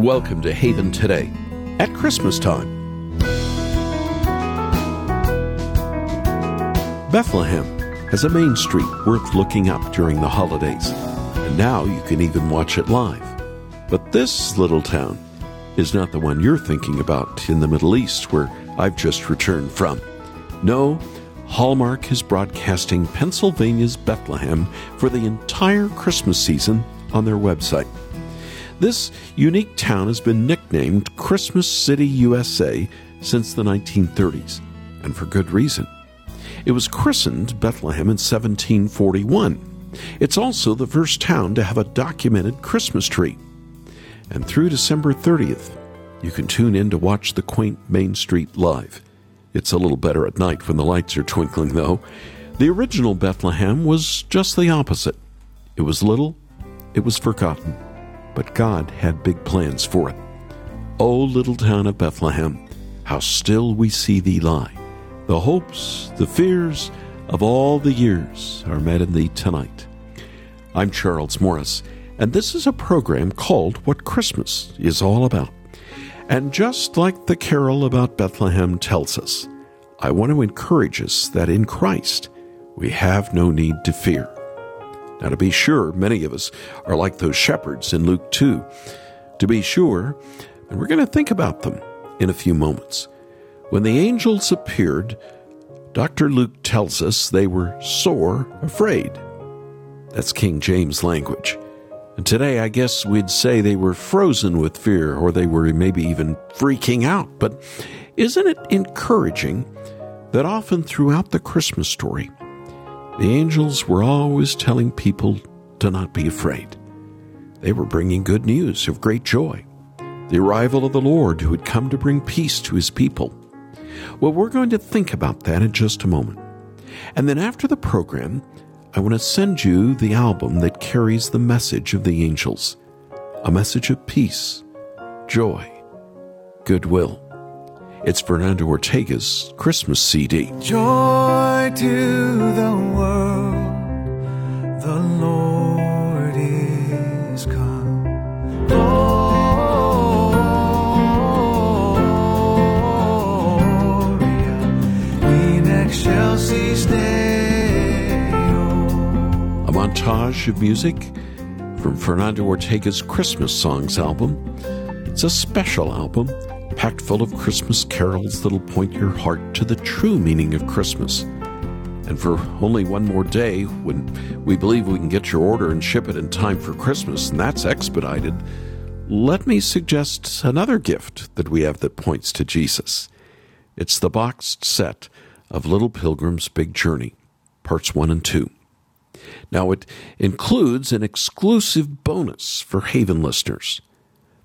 Welcome to Haven Today at Christmas time. Bethlehem has a main street worth looking up during the holidays, and now you can even watch it live. But this little town is not the one you're thinking about in the Middle East, where I've just returned from. No, Hallmark is broadcasting Pennsylvania's Bethlehem for the entire Christmas season on their website. This unique town has been nicknamed Christmas City, USA since the 1930s, and for good reason. It was christened Bethlehem in 1741. It's also the first town to have a documented Christmas tree. And through December 30th, you can tune in to watch the quaint Main Street live. It's a little better at night when the lights are twinkling, though. The original Bethlehem was just the opposite. It was little, it was forgotten, but God had big plans for it. O little town of Bethlehem, how still we see thee lie. The hopes, the fears of all the years are met in thee tonight. I'm Charles Morris, and this is a program called What Christmas is All About. And just like the carol about Bethlehem tells us, I want to encourage us that in Christ we have no need to fear. Now, to be sure, many of us are like those shepherds in Luke 2. To be sure, and we're going to think about them in a few moments. When the angels appeared, Dr. Luke tells us they were sore afraid. That's King James language. And today, I guess we'd say they were frozen with fear, or they were maybe even freaking out. But isn't it encouraging that often throughout the Christmas story, the angels were always telling people to not be afraid? They were bringing good news of great joy, the arrival of the Lord who had come to bring peace to his people. Well, we're going to think about that in just a moment. And then after the program, I want to send you the album that carries the message of the angels a message of peace, joy, goodwill. It's Fernando Ortega's Christmas CD. Joy to the world, the Lord is come. Gloria in excelsis Deo. A montage of music from Fernando Ortega's Christmas Songs album. It's a special album packed full of Christmas carols that'll point your heart to the true meaning of Christmas. And for only one more day, when we believe we can get your order and ship it in time for Christmas, and that's expedited, let me suggest another gift that we have that points to Jesus. It's the boxed set of Little Pilgrim's Big Journey, parts 1 and 2. Now, it includes an exclusive bonus for Haven listeners.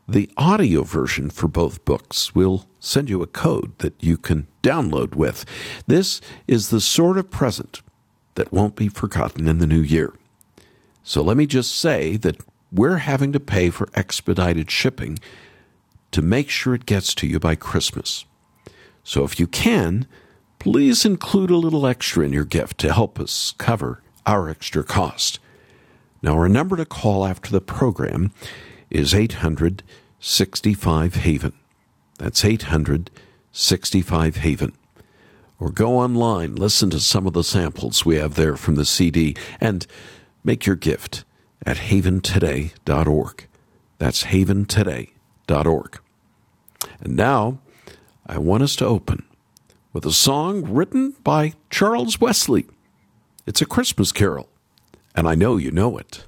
The audio version for both books will send you a code that you can download with. This is the sort of present that won't be forgotten in the new year. So let me just say that we're having to pay for expedited shipping to make sure it gets to you by Christmas. So if you can, please include a little extra in your gift to help us cover our extra cost. Now, number to call after the program is 800 65 Haven. That's 865 Haven. Or go online, listen to some of the samples we have there from the CD, and make your gift at haventoday.org. That's haventoday.org. And now, I want us to open with a song written by Charles Wesley. It's a Christmas carol, and I know you know it.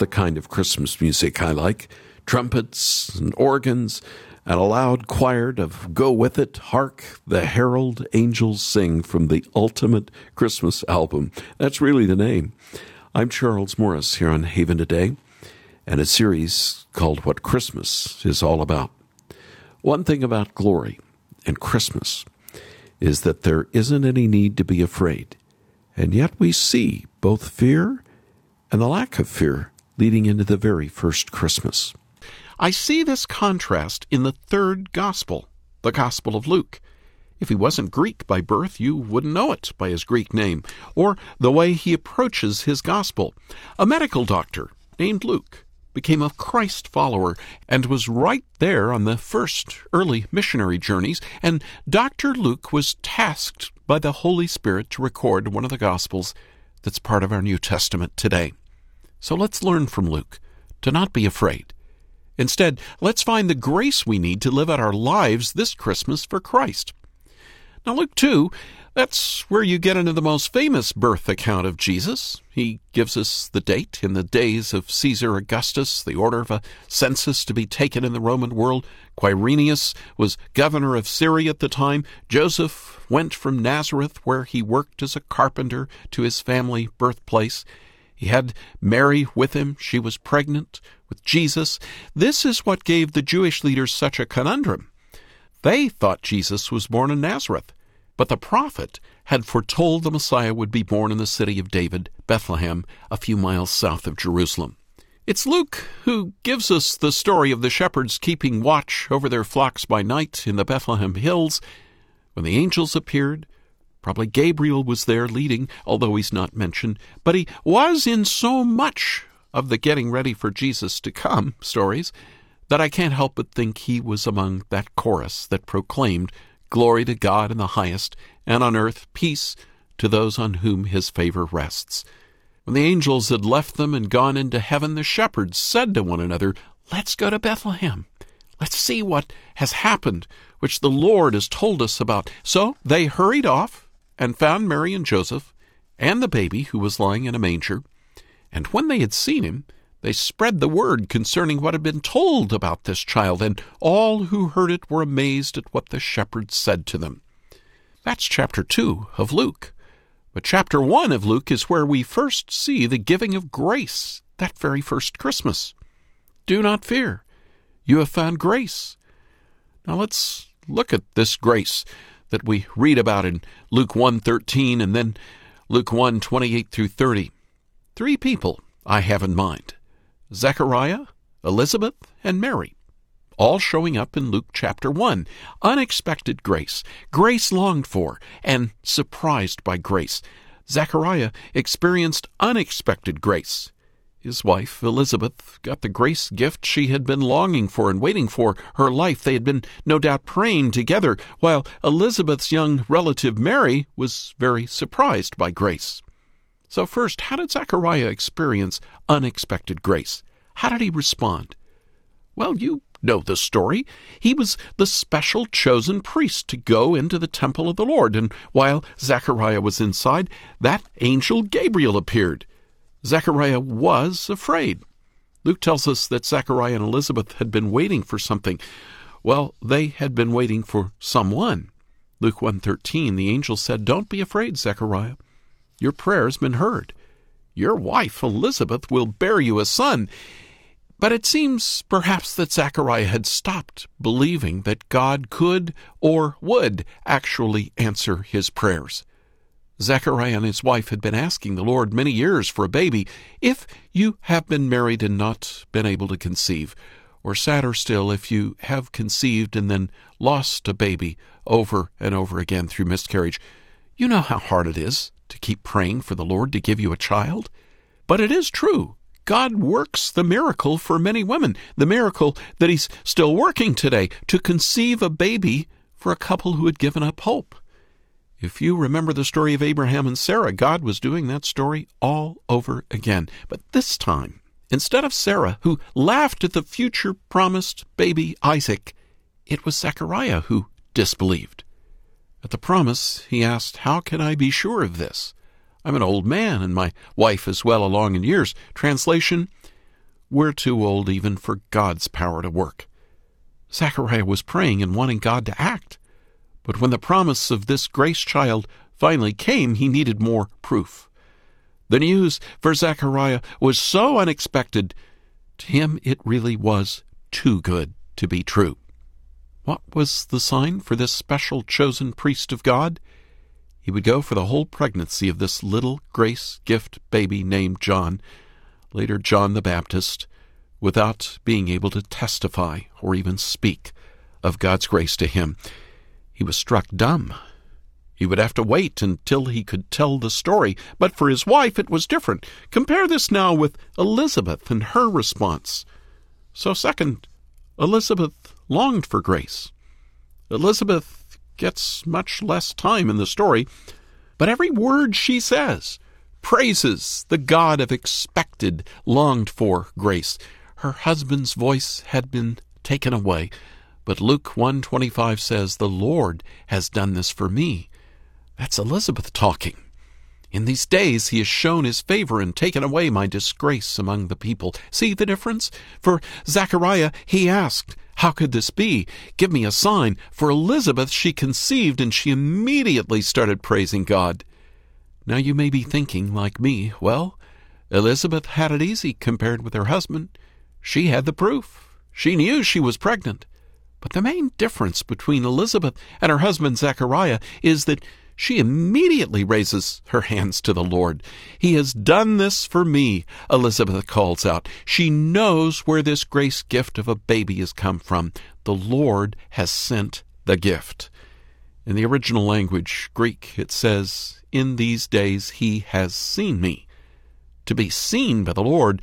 The kind of Christmas music I like trumpets and organs and a loud choir of go with it. Hark, the herald angels sing from the ultimate Christmas album. That's really the name. I'm Charles Morris here on Haven Today and a series called What Christmas is All About. One thing about glory and Christmas is that there isn't any need to be afraid. And yet we see both fear and the lack of fear leading into the very first Christmas. I see this contrast in the third gospel, the Gospel of Luke. If he wasn't Greek by birth, you wouldn't know it by his Greek name, or the way he approaches his gospel. A medical doctor named Luke became a Christ follower and was right there on the first early missionary journeys, and Dr. Luke was tasked by the Holy Spirit to record one of the Gospels that's part of our New Testament today. So let's learn from Luke to not be afraid Instead, let's find the grace we need to live out our lives this Christmas for Christ. Now, Luke 2, that's where you get into the most famous birth account of Jesus. He gives us the date in the days of Caesar Augustus, the order of a census to be taken in the Roman world. Quirinius was governor of Syria at the time. Joseph went from Nazareth, where he worked as a carpenter, to his family birthplace. He had Mary with him. She was pregnant with Jesus. This is what gave the Jewish leaders such a conundrum. They thought Jesus was born in Nazareth, but the prophet had foretold the Messiah would be born in the city of David, Bethlehem, a few miles south of Jerusalem. It's Luke who gives us the story of the shepherds keeping watch over their flocks by night in the Bethlehem hills when the angels appeared Probably Gabriel was there leading, although he's not mentioned, but he was in so much of the getting ready for Jesus to come stories that I can't help but think he was among that chorus that proclaimed, Glory to God in the highest, and on earth peace to those on whom his favor rests. When the angels had left them and gone into heaven, the shepherds said to one another, Let's go to Bethlehem. Let's see what has happened, which the Lord has told us about. So they hurried off and found Mary and Joseph and the baby who was lying in a manger. And when they had seen him, they spread the word concerning what had been told about this child, and all who heard it were amazed at what the shepherds said to them. That's chapter 2 of Luke. But chapter 1 of Luke is where we first see the giving of grace that very first Christmas. Do not fear. You have found grace. Now let's look at this grace that we read about in Luke 1:13 and then Luke 1:28 through 30. Three people I have in mind. Zechariah, Elizabeth, and Mary. All showing up in Luke chapter 1. Unexpected grace, grace longed for, and surprised by grace. Zechariah experienced unexpected grace. His wife, Elizabeth, got the grace gift she had been longing for and waiting for her life. They had been, no doubt, praying together, while Elizabeth's young relative Mary was very surprised by grace. So, first, how did Zechariah experience unexpected grace? How did he respond? Well, you know the story. He was the special chosen priest to go into the temple of the Lord, and while Zechariah was inside, that angel Gabriel appeared. Zechariah was afraid. Luke tells us that Zechariah and Elizabeth had been waiting for something. Well, they had been waiting for someone. Luke 1:13 the angel said, "Don't be afraid, Zechariah. Your prayer has been heard. Your wife Elizabeth will bear you a son." But it seems perhaps that Zechariah had stopped believing that God could or would actually answer his prayers. Zechariah and his wife had been asking the Lord many years for a baby. If you have been married and not been able to conceive, or sadder still, if you have conceived and then lost a baby over and over again through miscarriage, you know how hard it is to keep praying for the Lord to give you a child. But it is true. God works the miracle for many women, the miracle that He's still working today to conceive a baby for a couple who had given up hope. If you remember the story of Abraham and Sarah, God was doing that story all over again. But this time, instead of Sarah, who laughed at the future promised baby Isaac, it was Zechariah who disbelieved. At the promise, he asked, How can I be sure of this? I'm an old man, and my wife is well along in years. Translation We're too old even for God's power to work. Zechariah was praying and wanting God to act. But when the promise of this grace child finally came, he needed more proof. The news for Zechariah was so unexpected, to him it really was too good to be true. What was the sign for this special chosen priest of God? He would go for the whole pregnancy of this little grace gift baby named John, later John the Baptist, without being able to testify or even speak of God's grace to him. He was struck dumb. He would have to wait until he could tell the story, but for his wife it was different. Compare this now with Elizabeth and her response. So, second, Elizabeth longed for grace. Elizabeth gets much less time in the story, but every word she says praises the God of expected, longed for grace. Her husband's voice had been taken away, but Luke 125 says, The Lord has done this for me. That's Elizabeth talking. In these days he has shown his favor and taken away my disgrace among the people. See the difference? For Zechariah he asked, How could this be? Give me a sign. For Elizabeth she conceived and she immediately started praising God. Now you may be thinking, like me, well, Elizabeth had it easy compared with her husband. She had the proof. She knew she was pregnant. But the main difference between Elizabeth and her husband Zechariah is that she immediately raises her hands to the Lord. He has done this for me, Elizabeth calls out. She knows where this grace gift of a baby has come from. The Lord has sent the gift. In the original language, Greek, it says, In these days he has seen me. To be seen by the Lord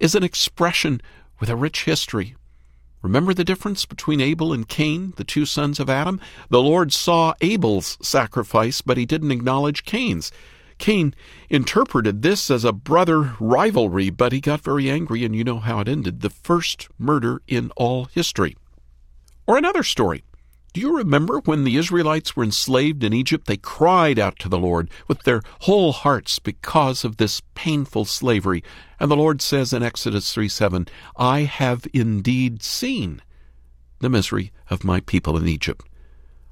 is an expression with a rich history. Remember the difference between Abel and Cain, the two sons of Adam? The Lord saw Abel's sacrifice, but he didn't acknowledge Cain's. Cain interpreted this as a brother rivalry, but he got very angry, and you know how it ended the first murder in all history. Or another story. Do you remember when the Israelites were enslaved in Egypt? They cried out to the Lord with their whole hearts because of this painful slavery. And the Lord says in Exodus 3 7, I have indeed seen the misery of my people in Egypt.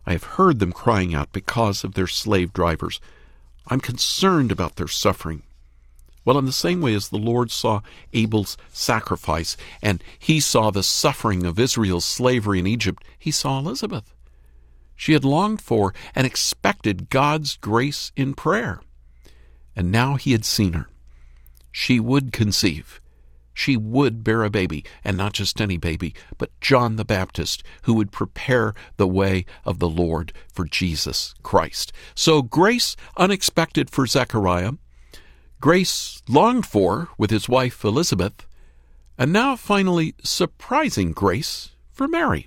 I have heard them crying out because of their slave drivers. I'm concerned about their suffering. Well, in the same way as the Lord saw Abel's sacrifice and he saw the suffering of Israel's slavery in Egypt, he saw Elizabeth. She had longed for and expected God's grace in prayer. And now he had seen her. She would conceive. She would bear a baby, and not just any baby, but John the Baptist, who would prepare the way of the Lord for Jesus Christ. So, grace unexpected for Zechariah, grace longed for with his wife Elizabeth, and now finally surprising grace for Mary.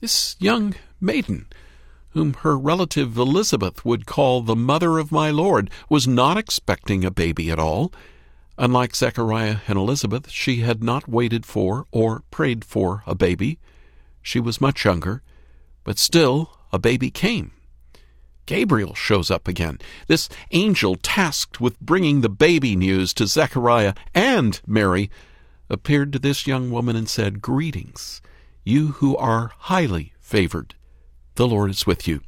This young maiden, whom her relative Elizabeth would call the mother of my Lord, was not expecting a baby at all. Unlike Zechariah and Elizabeth, she had not waited for or prayed for a baby. She was much younger, but still a baby came. Gabriel shows up again, this angel tasked with bringing the baby news to Zechariah and Mary, appeared to this young woman and said, Greetings, you who are highly favored. The Lord is with you.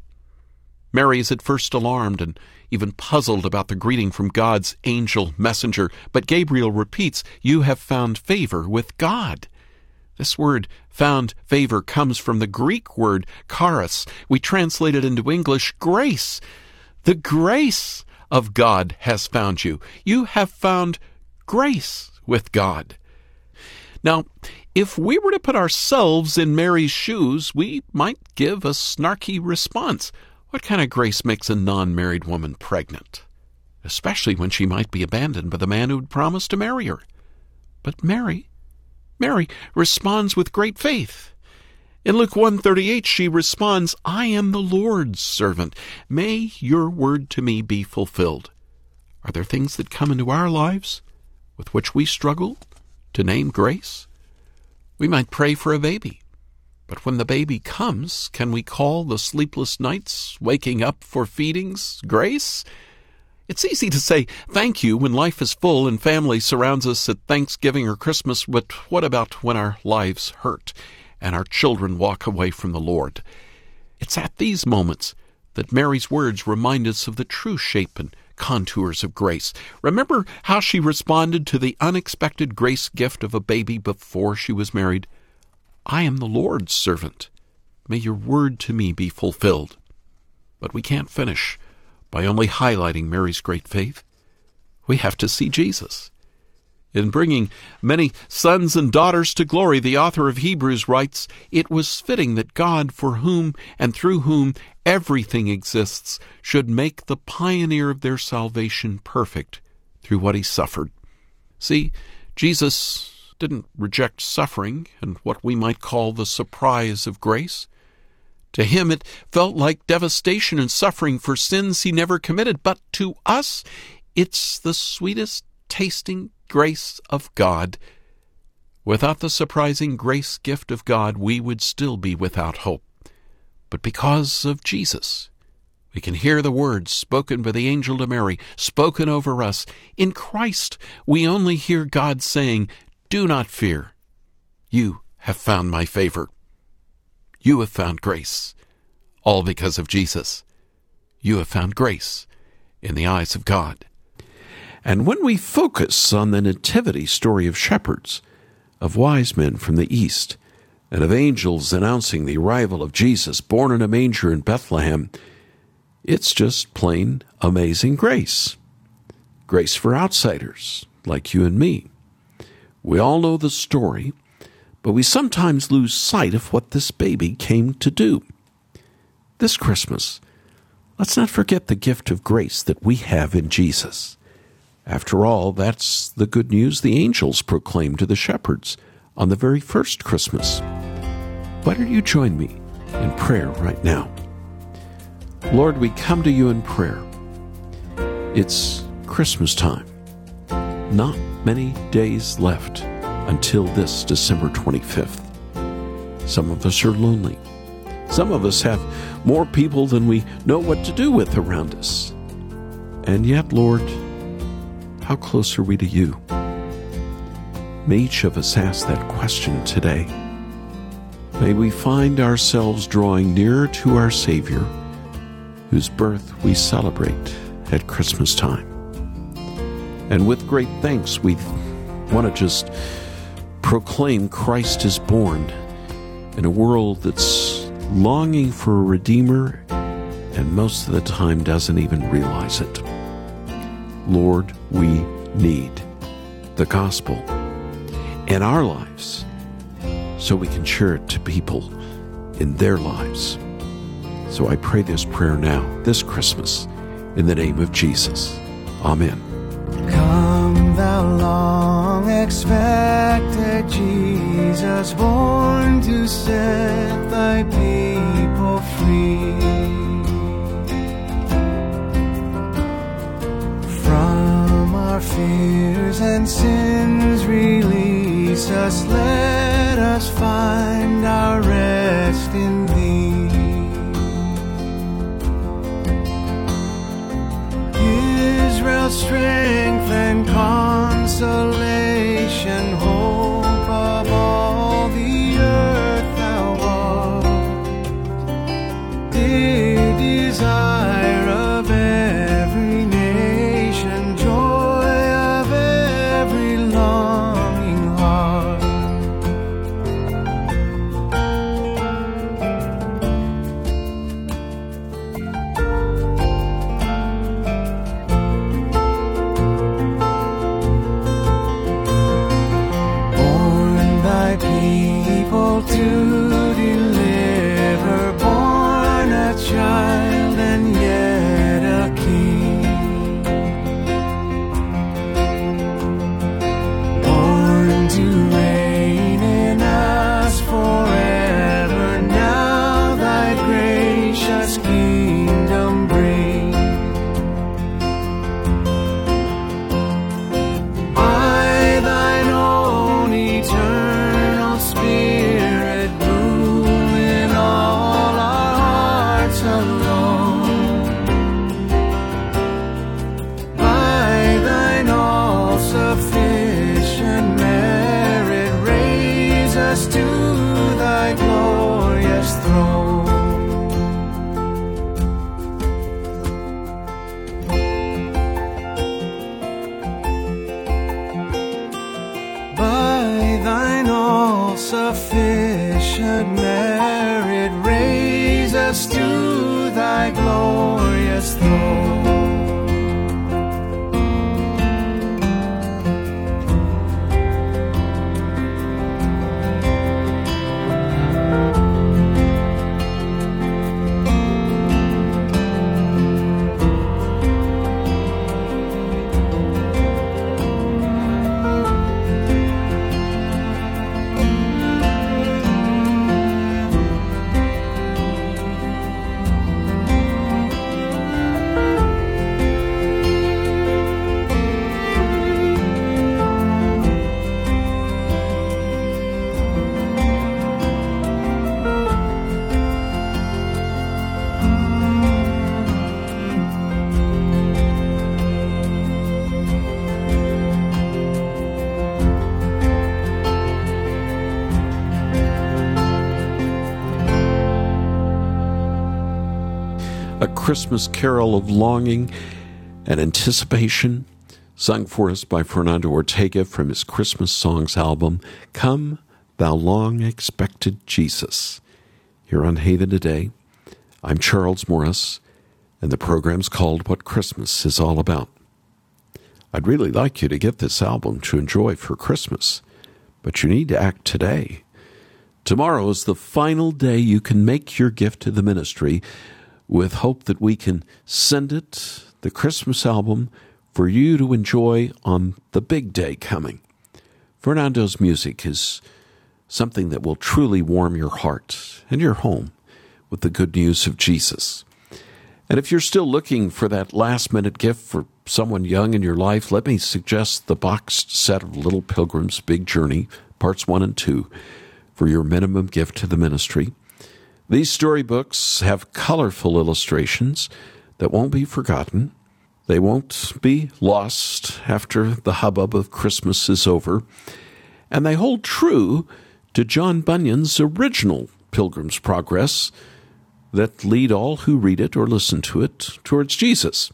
Mary is at first alarmed and even puzzled about the greeting from God's angel messenger, but Gabriel repeats, You have found favor with God. This word found favor comes from the Greek word charis. We translate it into English grace. The grace of God has found you. You have found grace with God. Now, if we were to put ourselves in Mary's shoes, we might give a snarky response. What kind of grace makes a non married woman pregnant? Especially when she might be abandoned by the man who'd promised to marry her. But Mary Mary responds with great faith. In Luke 138 she responds, I am the Lord's servant. May your word to me be fulfilled. Are there things that come into our lives with which we struggle to name grace? We might pray for a baby. But when the baby comes, can we call the sleepless nights, waking up for feedings, grace? It's easy to say thank you when life is full and family surrounds us at Thanksgiving or Christmas, but what about when our lives hurt and our children walk away from the Lord? It's at these moments that Mary's words remind us of the true shape and contours of grace. Remember how she responded to the unexpected grace gift of a baby before she was married? I am the Lord's servant. May your word to me be fulfilled. But we can't finish by only highlighting Mary's great faith. We have to see Jesus. In bringing many sons and daughters to glory, the author of Hebrews writes, It was fitting that God, for whom and through whom everything exists, should make the pioneer of their salvation perfect through what he suffered. See, Jesus didn't reject suffering and what we might call the surprise of grace. To him it felt like devastation and suffering for sins he never committed, but to us it's the sweetest tasting grace of God. Without the surprising grace gift of God, we would still be without hope. But because of Jesus, we can hear the words spoken by the angel to Mary, spoken over us. In Christ, we only hear God saying, Do not fear. You have found my favor. You have found grace, all because of Jesus. You have found grace in the eyes of God. And when we focus on the nativity story of shepherds, of wise men from the east, and of angels announcing the arrival of Jesus born in a manger in Bethlehem, it's just plain amazing grace. Grace for outsiders like you and me. We all know the story, but we sometimes lose sight of what this baby came to do. This Christmas, let's not forget the gift of grace that we have in Jesus. After all, that's the good news the angels proclaimed to the shepherds on the very first Christmas. Why don't you join me in prayer right now? Lord, we come to you in prayer. It's Christmas time. Not many days left until this December 25th. Some of us are lonely. Some of us have more people than we know what to do with around us. And yet, Lord, how close are we to you? May each of us ask that question today. May we find ourselves drawing nearer to our Savior, whose birth we celebrate at Christmas time. And with great thanks, we want to just proclaim Christ is born in a world that's longing for a Redeemer and most of the time doesn't even realize it. Lord, we need the gospel in our lives so we can share it to people in their lives. So I pray this prayer now, this Christmas, in the name of Jesus. Amen. Come, thou long expected Jesus, born to set thy people free. From our fears and sins, release us, let us find our rest in thee. Israel's strength and consolation, hope of all the earth thou art. Desire a Christmas carol of longing and anticipation, sung for us by Fernando Ortega from his Christmas Songs album, Come, Thou Long Expected Jesus. Here on Haven today, I'm Charles Morris, and the program's called What Christmas is All About. I'd really like you to get this album to enjoy for Christmas, but you need to act today. Tomorrow is the final day you can make your gift to the ministry with hope that we can send it, the Christmas album, for you to enjoy on the big day coming. Fernando's music is something that will truly warm your heart and your home with the good news of Jesus. And if you're still looking for that last minute gift for someone young in your life, let me suggest the boxed set of Little Pilgrim's Big Journey, parts one and two, for your minimum gift to the ministry. These storybooks have colorful illustrations that won't be forgotten. They won't be lost after the hubbub of Christmas is over. And they hold true to John Bunyan's original Pilgrim's Progress that lead all who read it or listen to it towards Jesus.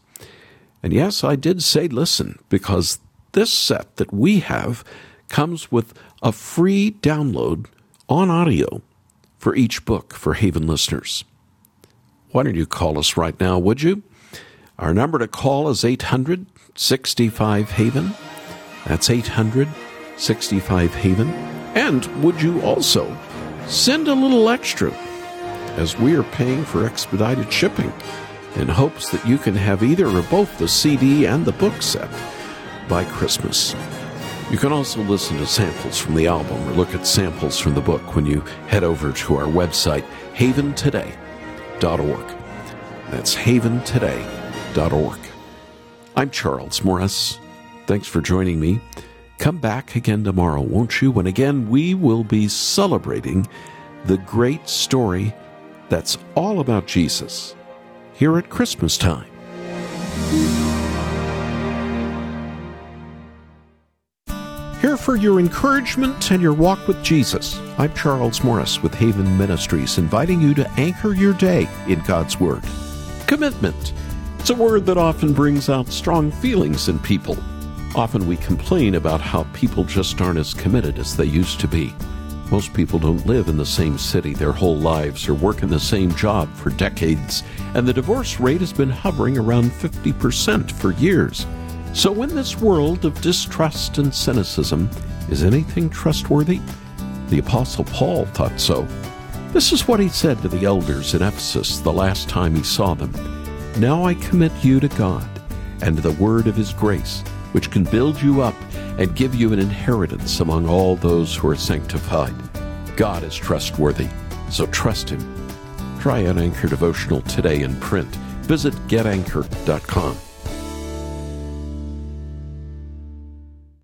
And yes, I did say listen, because this set that we have comes with a free download on audio for each book for Haven listeners. Why don't you call us right now, would you? Our number to call is 800 65 Haven. That's 800 65 Haven. And would you also send a little extra as we are paying for expedited shipping in hopes that you can have either or both the CD and the book set by Christmas? You can also listen to samples from the album or look at samples from the book when you head over to our website, haventoday.org. That's haventoday.org. I'm Charles Morris. Thanks for joining me. Come back again tomorrow, won't you? When again we will be celebrating the great story that's all about Jesus here at Christmas time. For your encouragement and your walk with Jesus. I'm Charles Morris with Haven Ministries, inviting you to anchor your day in God's Word. Commitment. It's a word that often brings out strong feelings in people. Often we complain about how people just aren't as committed as they used to be. Most people don't live in the same city their whole lives or work in the same job for decades, and the divorce rate has been hovering around 50% for years. So, in this world of distrust and cynicism, is anything trustworthy? The Apostle Paul thought so. This is what he said to the elders in Ephesus the last time he saw them Now I commit you to God and to the word of his grace, which can build you up and give you an inheritance among all those who are sanctified. God is trustworthy, so trust him. Try an Anchor devotional today in print. Visit getanchor.com.